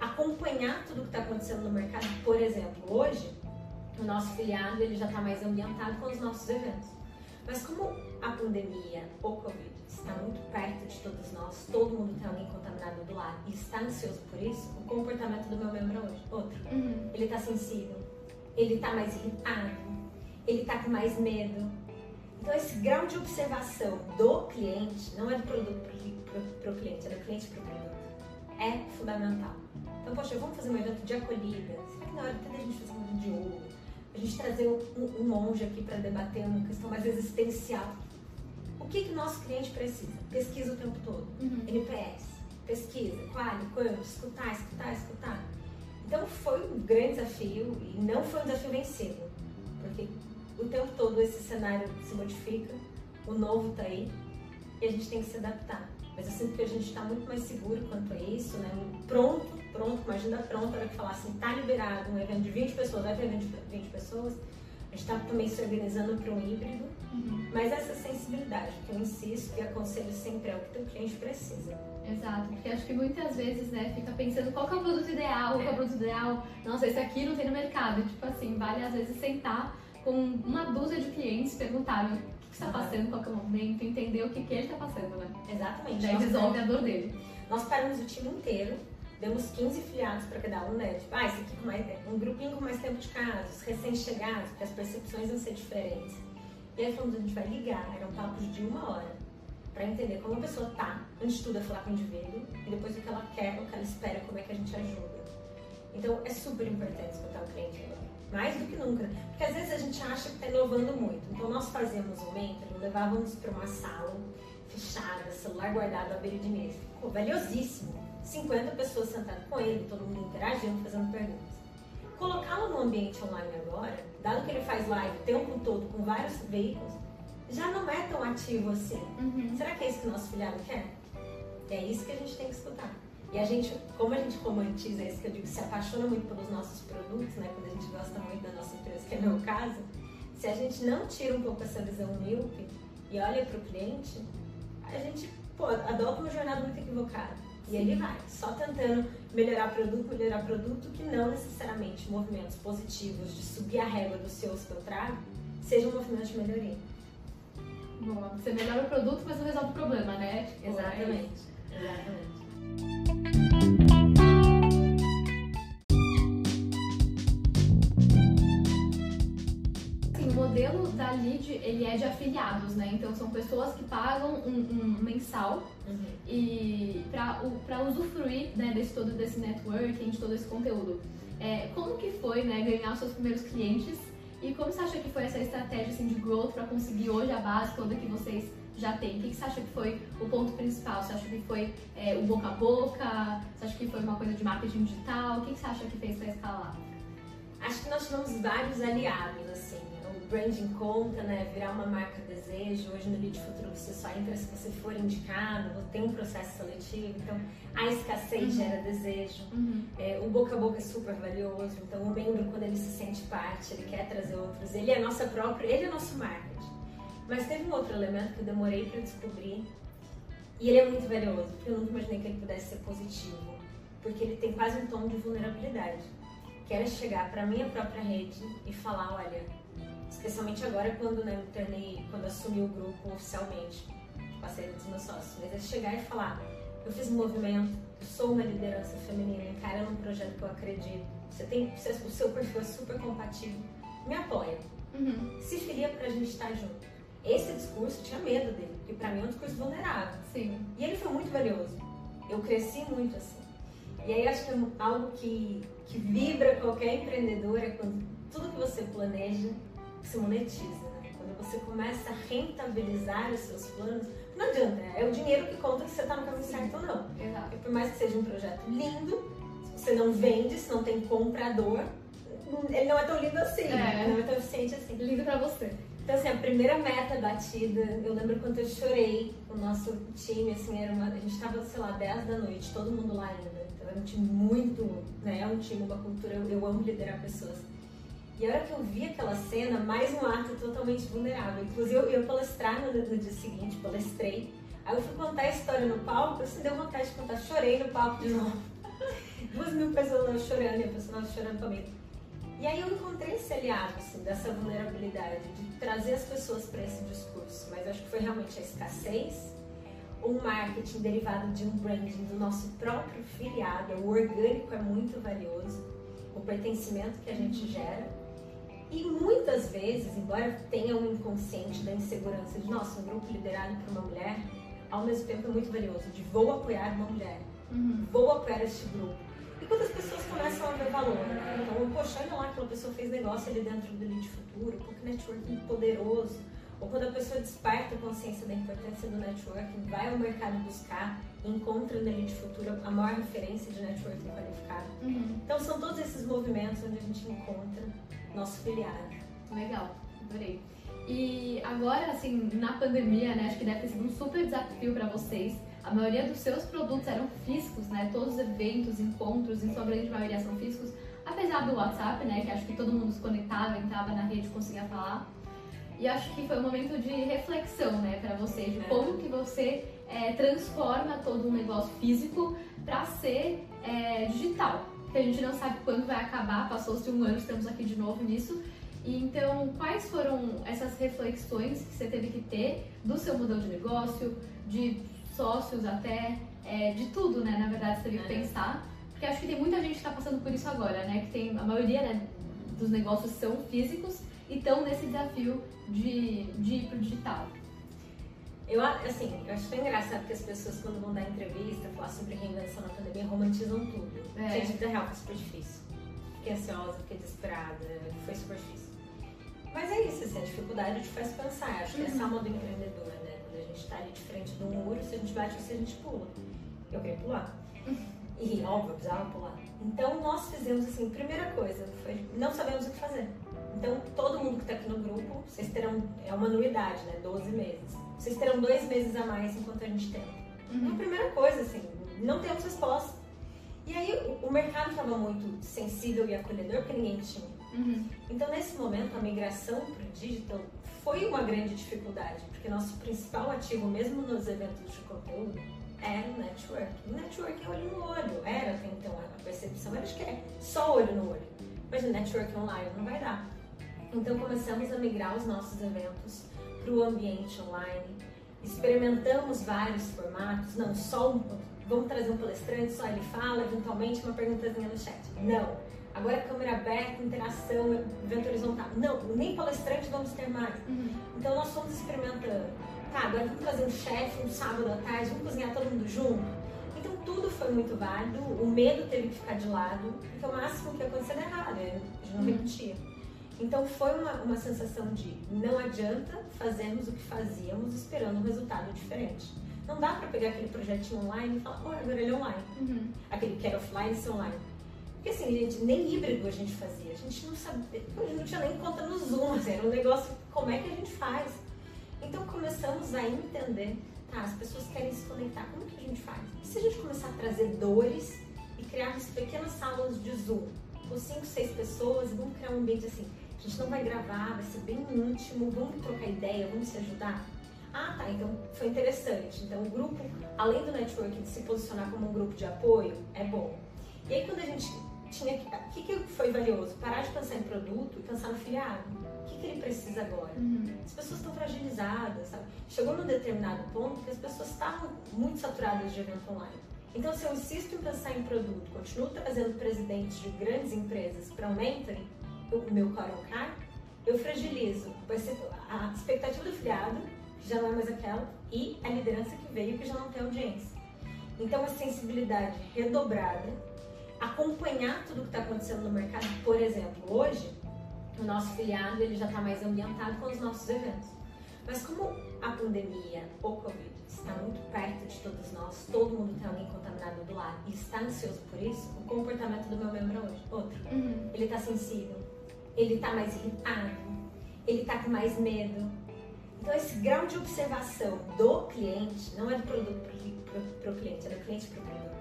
acompanhar tudo que está acontecendo no mercado. Por exemplo, hoje o nosso filiado ele já está mais ambientado com os nossos eventos. Mas como a pandemia, o Covid, está muito perto de todos nós, todo mundo tem alguém contaminado do lado e está ansioso por isso, o comportamento do meu membro é hoje, outro. Uhum. Ele está sensível, ele está mais irritado, ele está com mais medo. Então esse grau de observação do cliente, não é do produto para o cliente, é do cliente para o produto, é fundamental. Então, poxa, vamos fazer um evento de acolhida. Será que na hora até da gente fazer um evento de ouro? a gente trazer um, um monge aqui para debater uma questão mais existencial. O que que nosso cliente precisa? Pesquisa o tempo todo. Uhum. NPS, pesquisa, qual, quanto, escutar, escutar, escutar. Então foi um grande desafio e não foi um desafio vencido, porque o tempo todo esse cenário se modifica, o novo está aí e a gente tem que se adaptar. Mas eu sinto que a gente está muito mais seguro quanto a isso, né? Pronto, pronto, com a agenda pronta, para que falar assim, tá liberado um evento de 20 pessoas, vai ter 20, 20 pessoas. A gente está também se organizando para um híbrido, uhum. mas essa sensibilidade, que eu insisto e aconselho sempre é o que o cliente precisa. Exato, porque acho que muitas vezes, né, fica pensando qual é o produto ideal, qual é o produto ideal, nossa, esse aqui não tem no mercado. Tipo assim, vale às vezes sentar com uma dúzia de clientes, perguntar está passando, qual é o momento, entender o que, que ele está passando, né? Exatamente. Daí resolve a dor dele. Nós paramos o time inteiro, demos 15 filiados para cada um, né? Tipo, ah, esse aqui mais, um grupinho com mais tempo de casos, recém-chegados, porque as percepções vão ser diferentes. E aí falamos, a gente vai ligar, eram papos de uma hora, para entender como a pessoa tá, antes de tudo é falar com o indivíduo, e depois o que ela quer, o que ela espera, como é que a gente ajuda. Então é super importante escutar o cliente agora mais do que nunca. Porque às vezes a gente acha que está inovando muito. Então nós fazíamos um mentoring, levávamos para uma sala fechada, celular guardado à de mesa. Ficou valiosíssimo. 50 pessoas sentadas com ele, todo mundo interagindo, fazendo perguntas. Colocá-lo no ambiente online agora, dado que ele faz live o tempo todo com vários veículos, já não é tão ativo assim. Uhum. Será que é isso que o nosso filhado quer? É isso que a gente tem que escutar. E a gente, como a gente romantiza isso que eu digo, se apaixona muito pelos nossos produtos, né? Quando a gente gosta muito da nossa empresa, que é meu caso, se a gente não tira um pouco essa visão míope e olha para o cliente, a gente pô, adota uma jornada muito equivocada. E ele vai, só tentando melhorar produto, melhorar produto, que não necessariamente movimentos positivos de subir a régua do seu que eu trago, sejam movimentos de melhoria. Boa. Você melhora o produto, mas não resolve o problema, né? Tipo, Exatamente. É Exatamente. Modelo da lead ele é de afiliados, né? Então são pessoas que pagam um, um mensal uhum. e para usufruir né, desse todo desse networking, de todo esse conteúdo. É, como que foi né, ganhar os seus primeiros clientes e como você acha que foi essa estratégia assim, de growth para conseguir hoje a base toda que vocês já tem? O que você acha que foi o ponto principal? Você acha que foi é, o boca a boca? Você acha que foi uma coisa de marketing digital? O que você acha que fez para escalar? Acho que nós tivemos vários aliados, assim. O branding conta, né? Virar uma marca desejo. Hoje no Lead Futuro você só entra se você for indicado, tem um processo seletivo. Então, a escassez uhum. gera desejo. Uhum. É, o boca a boca é super valioso. Então, o membro, quando ele se sente parte, ele quer trazer outros. Ele é nossa própria, ele é nosso marketing. Mas teve um outro elemento que eu demorei para descobrir e ele é muito valioso, porque eu nunca imaginei que ele pudesse ser positivo, porque ele tem quase um tom de vulnerabilidade, que era chegar para minha própria rede e falar, olha, especialmente agora quando né, eu tornei, quando assumi o grupo oficialmente, passei dos meus sócios, mas é chegar e falar, eu fiz um movimento, eu sou uma liderança feminina, encara num projeto que eu acredito, você tem, o seu perfil é super compatível, me apoia. Uhum. Se filia pra gente estar junto. Esse discurso tinha medo dele, porque para mim é um discurso vulnerável. Sim. E ele foi muito valioso. Eu cresci muito assim. E aí acho que é algo que, que vibra qualquer empreendedor é quando tudo que você planeja se monetiza. Né? Quando você começa a rentabilizar os seus planos, não adianta, é o dinheiro que conta se você está no caminho certo ou não. Exato. E por mais que seja um projeto lindo, se você não vende, se não tem comprador, ele não é tão lindo assim, é. não é tão eficiente assim. Lindo pra você. Então, assim, a primeira meta batida, eu lembro quando eu chorei, o nosso time, assim, era uma, a gente tava, sei lá, 10 da noite, todo mundo lá ainda. Então, era um time muito, né, é um time, uma cultura, eu, eu amo liderar pessoas. E a hora que eu vi aquela cena, mais um ato totalmente vulnerável. Inclusive, eu ia palestrar no, dia seguinte, palestrei. Aí eu fui contar a história no palco, assim, deu vontade de contar, chorei no palco de novo. Duas mil pessoas chorando e a pessoa chorando comigo. E aí eu encontrei esse aliado, assim, dessa vulnerabilidade, de trazer as pessoas para esse discurso. Mas acho que foi realmente a escassez, um marketing derivado de um branding do nosso próprio filiado, o orgânico é muito valioso, o pertencimento que a gente gera. E muitas vezes, embora tenha um inconsciente da insegurança de, nossa, um grupo liderado por uma mulher, ao mesmo tempo é muito valioso, de vou apoiar uma mulher, uhum. vou apoiar este grupo E quando as pessoas começam a ver valor, né? Então, poxa, olha lá, aquela pessoa fez negócio ali dentro do Elite Futuro, porque networking poderoso. Ou quando a pessoa desperta a consciência da importância do networking, vai ao mercado buscar, encontra no Elite Futuro a maior referência de networking qualificado. Uhum. Então, são todos esses movimentos onde a gente encontra nosso filiado. Legal, adorei. E agora, assim, na pandemia, né, acho que deve ter sido um super desafio para vocês. A maioria dos seus produtos eram físicos, né? Todos os eventos, encontros, em sua grande maioria são físicos, apesar do WhatsApp, né? Que acho que todo mundo se conectava, entrava na rede, conseguia falar. E acho que foi um momento de reflexão, né, para você, de como que você é, transforma todo um negócio físico para ser é, digital. Que a gente não sabe quando vai acabar, passou-se um ano, estamos aqui de novo nisso. E então, quais foram essas reflexões que você teve que ter do seu modelo de negócio, de sócios até, é, de tudo, né? Na verdade, você teve que é. pensar. Porque acho que tem muita gente que está passando por isso agora, né? Que tem a maioria né, dos negócios são físicos e estão nesse desafio de, de ir pro digital. Eu, assim, eu acho tão engraçado que as pessoas, quando vão dar entrevista, falar sobre reinvenção na pandemia, romantizam tudo. É. Gente, vida real foi super difícil. Fiquei ansiosa, fiquei desesperada, foi super difícil. Mas é isso, assim, a dificuldade te faz pensar. Acho que essa alma do empreendedor, né? Quando a gente está ali de frente do muro, se a gente bate, se a gente pula. Eu queria pular. E, óbvio, eu precisava pular. Então, nós fizemos, assim, primeira coisa, foi não sabemos o que fazer. Então, todo mundo que está aqui no grupo, vocês terão, é uma anuidade, né? 12 meses. Vocês terão dois meses a mais enquanto a gente tem. Uhum. Então, a primeira coisa, assim, não temos resposta. E aí, o, o mercado estava muito sensível e acolhedor, porque ninguém tinha. Uhum. Então, nesse momento, a migração para o digital foi uma grande dificuldade, porque nosso principal ativo, mesmo nos eventos de conteúdo, era o network. O network é olho no olho, era até então a percepção era de que é só olho no olho. Mas o network online não vai dar. Então começamos a migrar os nossos eventos para o ambiente online, experimentamos vários formatos, não só um, vamos trazer um palestrante, só ele fala, eventualmente uma perguntazinha no chat. Não. Agora é câmera aberta, interação, evento horizontal. Não, nem palestrante vamos ter mais. Uhum. Então nós fomos experimentando. Tá, agora vamos trazer um chefe um sábado à tarde, vamos cozinhar todo mundo junto. Então tudo foi muito válido, o medo teve que ficar de lado, porque o máximo que ia acontecer era errado, gente não uhum. Então foi uma, uma sensação de não adianta fazermos o que fazíamos esperando um resultado diferente. Não dá para pegar aquele projetinho online e falar, oh, agora ele é online. Uhum. Aquele que era offline ser online. Porque assim, gente, nem híbrido a gente fazia. A gente não sabia, a gente não tinha nem conta no Zoom, assim, era um negócio, como é que a gente faz? Então começamos a entender, tá, as pessoas querem se conectar, como que a gente faz? E se a gente começar a trazer dores e criarmos pequenas salas de Zoom, com cinco, seis pessoas, e vamos criar um ambiente assim, a gente não vai gravar, vai ser bem íntimo, vamos trocar ideia, vamos se ajudar. Ah, tá, então foi interessante. Então o grupo, além do networking de se posicionar como um grupo de apoio, é bom. E aí quando a gente tinha que. O que, que foi valioso? Parar de pensar em produto e pensar no filiado. O que, que ele precisa agora? Uhum. As pessoas estão fragilizadas, sabe? Chegou num determinado ponto que as pessoas estavam muito saturadas de evento online. Então, se eu insisto em pensar em produto, continuo trazendo presidentes de grandes empresas para o mentoring, o meu colocar, eu fragilizo a expectativa do filiado, que já não é mais aquela, e a liderança que veio, que já não tem audiência. Então, a sensibilidade redobrada, acompanhar tudo que está acontecendo no mercado. Por exemplo, hoje, o nosso filiado ele já está mais ambientado com os nossos eventos. Mas como a pandemia, o Covid, está muito perto de todos nós, todo mundo tem alguém contaminado do lado e está ansioso por isso, o comportamento do meu membro é hoje, outro. Uhum. Ele está sensível, ele está mais irritado, ele está com mais medo. Então, esse grau de observação do cliente, não é do produto para o cliente, é do cliente para o produto,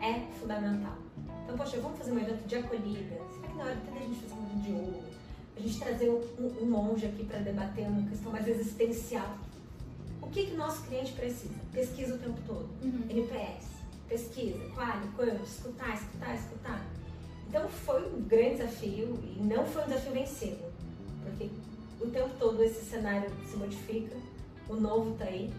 é fundamental. Então, poxa, vamos fazer um evento de acolhida. Será que na hora de a gente fazer um evento de ouro? A gente trazer um, um monge aqui para debater uma questão mais existencial. O que que nosso cliente precisa? Pesquisa o tempo todo. Uhum. NPS, pesquisa, qual, quando, escutar, escutar, escutar. Então foi um grande desafio e não foi um desafio vencido, porque o tempo todo esse cenário se modifica, o novo está aí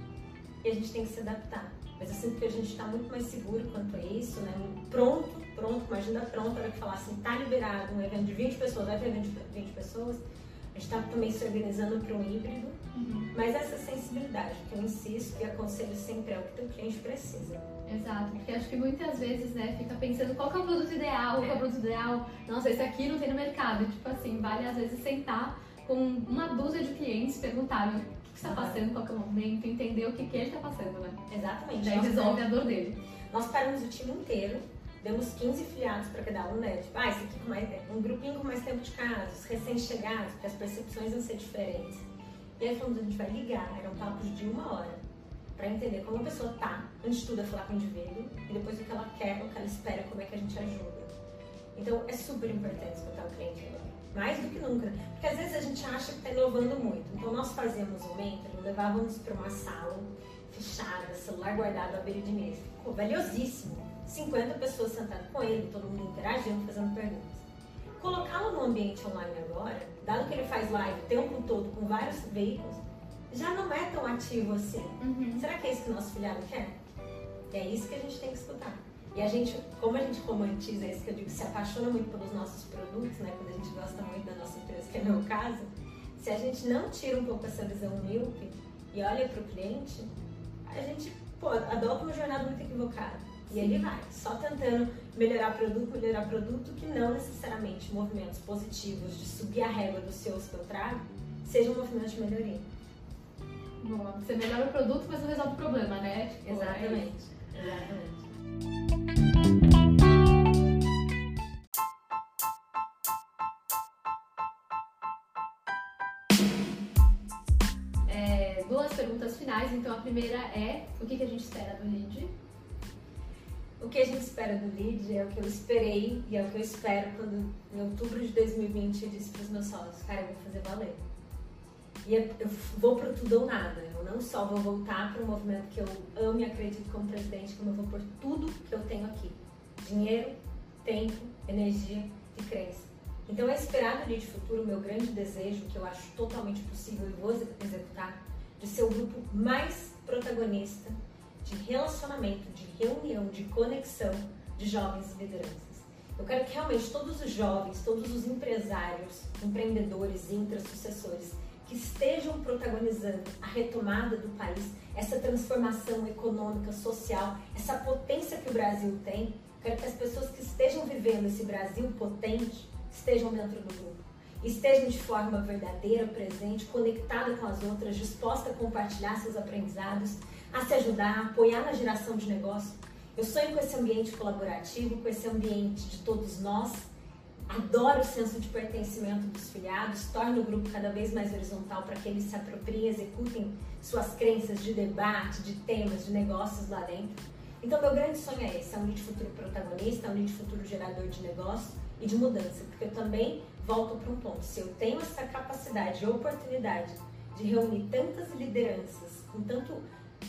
e a gente tem que se adaptar. Mas eu sinto que a gente está muito mais seguro quanto a isso, né? Pronto, pronto, com a agenda pronta, para que falar assim, tá liberado um evento de 20 pessoas, vai ter 20, 20 pessoas. A gente está também se organizando para um híbrido, uhum. mas essa sensibilidade porque eu insisto e aconselho sempre é o que teu cliente precisa. Exato, porque acho que muitas vezes, né, fica pensando qual é o produto ideal, qual é o produto ideal, nossa, esse aqui não tem no mercado. Tipo assim, vale às vezes sentar com uma dúzia de clientes, perguntar o que, está passando, qual é o momento, entender o que, que ele está passando, né? Exatamente. Daí resolve a dor dele. Nós paramos o time inteiro, demos 15 filiados para cada um, né? Tipo, ah, esse aqui com mais, um grupinho com mais tempo de casos, recém-chegados, porque as percepções vão ser diferentes. E aí falamos, a gente vai ligar, eram papos de uma hora, para entender como a pessoa tá, antes de tudo é falar com o indivíduo, e depois o que ela quer, o que ela espera, como é que a gente ajuda. Então é super importante escutar o cliente agora, mais do que nunca, porque às vezes a gente acha que está inovando muito. Então nós fazíamos um mentoring, levávamos para uma sala fechada, celular guardado à beira de mesa, ficou valiosíssimo. 50 pessoas sentadas com ele, todo mundo interagindo, fazendo perguntas. Colocá-lo no ambiente online agora, dado que ele faz live o tempo todo com vários veículos, já não é tão ativo assim. Uhum. Será que é isso que o nosso filhado quer? É isso que a gente tem que escutar. E a gente, como a gente romantiza isso que eu digo, se apaixona muito pelos nossos produtos, né? Quando a gente gosta muito da nossa empresa, que é meu caso, se a gente não tira um pouco essa visão míope e olha para o cliente, a gente pô, adota uma jornada muito equivocada. E ele vai, só tentando melhorar produto, melhorar produto, que não necessariamente movimentos positivos de subir a régua do seu que eu trago, sejam movimentos de melhoria. Boa. Você melhora o produto, mas não resolve o problema, né? Tipo, Exatamente. É Exatamente. É, duas perguntas finais. Então, a primeira é: o que, que a gente espera do lead? O que a gente espera do lead é o que eu esperei e é o que eu espero quando, em outubro de 2020, eu disse para os meus sócios: cara, eu vou fazer valer. E eu vou pro tudo ou nada. Eu não só vou voltar para um movimento que eu amo e acredito como presidente, como eu vou por tudo que eu tenho aqui: dinheiro, tempo, energia e crença. Então, é esperar do Lead Futuro o meu grande desejo, que eu acho totalmente possível e vou executar, de ser o grupo mais protagonista de relacionamento, de reunião, de conexão de jovens lideranças. Eu quero que realmente todos os jovens, todos os empresários, empreendedores e intrasucessores que estejam protagonizando a retomada do país, essa transformação econômica, social, essa potência que o Brasil tem. Quero que as pessoas que estejam vivendo esse Brasil potente estejam dentro do grupo. Estejam de forma verdadeira, presente, conectada com as outras, disposta a compartilhar seus aprendizados, a se ajudar, a apoiar na geração de negócio. Eu sonho com esse ambiente colaborativo, com esse ambiente de todos nós adoro o senso de pertencimento dos filiados, torna o grupo cada vez mais horizontal para que eles se apropriem, executem suas crenças de debate, de temas, de negócios lá dentro. Então, meu grande sonho é esse: é um lead futuro protagonista, é um lead futuro gerador de negócio e de mudança, porque eu também volto para um ponto. Se eu tenho essa capacidade e oportunidade de reunir tantas lideranças com tanto,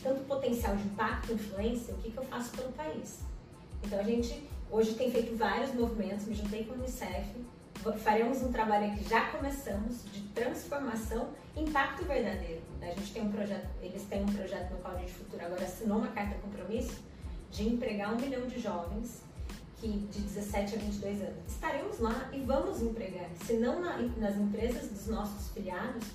tanto potencial de impacto e influência, o que, que eu faço pelo país? Então, a gente Hoje tem feito vários movimentos, me juntei com o Unicef, faremos um trabalho que já começamos de transformação, impacto verdadeiro. A gente tem um projeto, eles têm um projeto no qual a gente futuro agora assinou uma carta compromisso de empregar um milhão de jovens que de 17 a 22 anos. Estaremos lá e vamos empregar, se não na, nas empresas dos nossos filiados,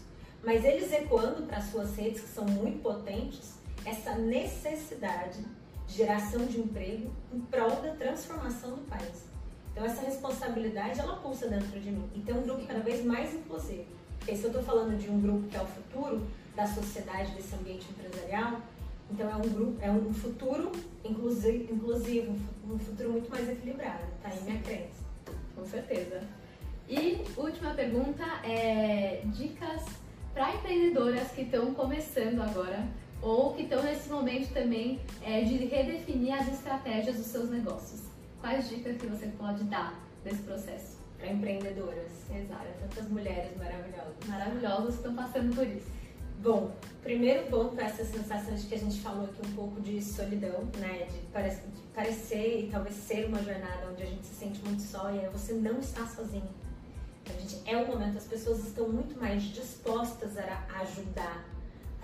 mas eles ecoando para suas redes que são muito potentes essa necessidade geração de emprego em prol da transformação do país. Então essa responsabilidade ela pulsa dentro de mim e ter um grupo cada vez mais inclusivo. Porque se eu estou falando de um grupo que é o futuro da sociedade, desse ambiente empresarial, então é um grupo, é um futuro inclusivo, inclusivo um futuro muito mais equilibrado. Tá aí minha crença. Com certeza. E última pergunta é dicas para empreendedoras que estão começando agora ou que estão nesse momento também é, de redefinir as estratégias dos seus negócios. Quais dicas que você pode dar nesse processo? Para empreendedoras. Exato. Tantas mulheres maravilhosas. Maravilhosas que estão passando por isso. Bom, primeiro ponto é essa sensação de que a gente falou aqui um pouco de solidão, né? De, de parecer e talvez ser uma jornada onde a gente se sente muito só e você não está sozinho. A gente, é o momento, as pessoas estão muito mais dispostas a ajudar,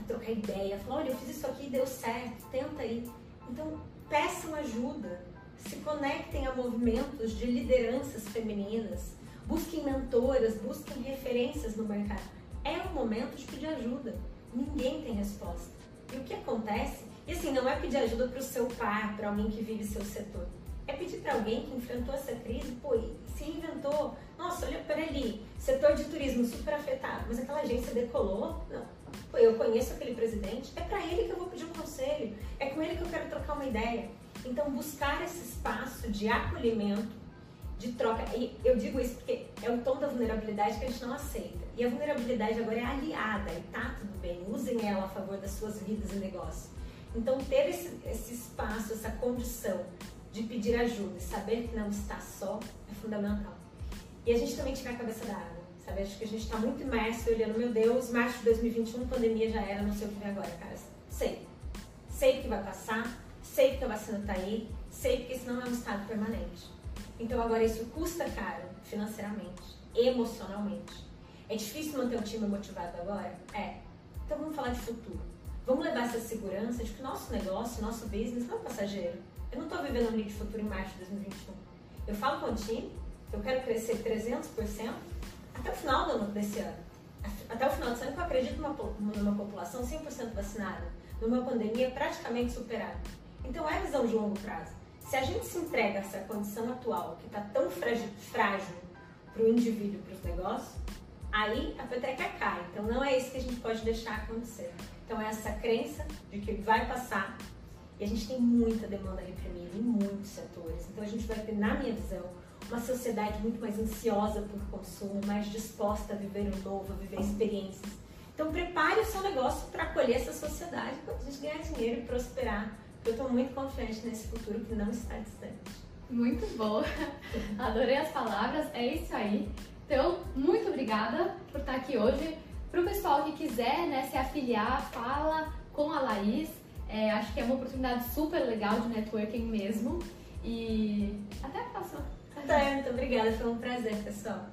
trocar ideia, falar, olha, eu fiz isso aqui deu certo, tenta aí. Então, peçam ajuda, se conectem a movimentos de lideranças femininas, busquem mentoras, busquem referências no mercado. É o momento de pedir ajuda. Ninguém tem resposta. E o que acontece? E assim, não é pedir ajuda para o seu par, para alguém que vive seu setor. É pedir para alguém que enfrentou essa crise, pô, se inventou. Nossa, olha para ali, setor de turismo super afetado, mas aquela agência decolou? Não. Eu conheço aquele presidente, é para ele que eu vou pedir um conselho, é com ele que eu quero trocar uma ideia. Então, buscar esse espaço de acolhimento, de troca. E eu digo isso porque é o tom da vulnerabilidade que a gente não aceita. E a vulnerabilidade agora é aliada e tá tudo bem. Usem ela a favor das suas vidas e negócios. Então, ter esse, esse espaço, essa condição de pedir ajuda e saber que não está só é fundamental. E a gente também tirar a cabeça da água, sabe? Acho que a gente está muito imerso olhando, meu Deus, março de 2021, pandemia já era, não sei o que vem agora, cara. Sei. Sei que vai passar, sei que a vacina está aí, sei que isso não é um estado permanente. Então agora isso custa caro financeiramente, emocionalmente. É difícil manter um time motivado agora? É. Então vamos falar de futuro. Vamos levar essa segurança de que o nosso negócio, nosso business não é passageiro. Eu não estou vivendo um lead futuro em março de 2021. Eu falo com o time eu quero crescer 300% até o final do ano desse ano. Até o final do ano, que eu acredito numa, numa população 100% vacinada, numa pandemia praticamente superada. Então é visão de longo prazo. Se a gente se entrega a essa condição atual, que está tão frágil para o indivíduo e para os negócios, aí a petreca cai. Então não é isso que a gente pode deixar acontecer. Então é essa crença de que vai passar e a gente tem muita demanda reprimida em muitos setores. Então a gente vai ter, na minha visão, uma sociedade muito mais ansiosa por consumo, mais disposta a viver o novo, a viver experiências. Então prepare o seu negócio para acolher essa sociedade, para a gente ganhar dinheiro e prosperar eu estou muito confiante nesse futuro que não está distante. Muito boa. Adorei as palavras. É isso aí. Então, muito obrigada por estar aqui hoje. Para o pessoal que quiser né, se afiliar, fala com a Laís. É, acho que é uma oportunidade super legal de networking mesmo. E até a próxima. Até, muito obrigada. Foi um prazer, pessoal.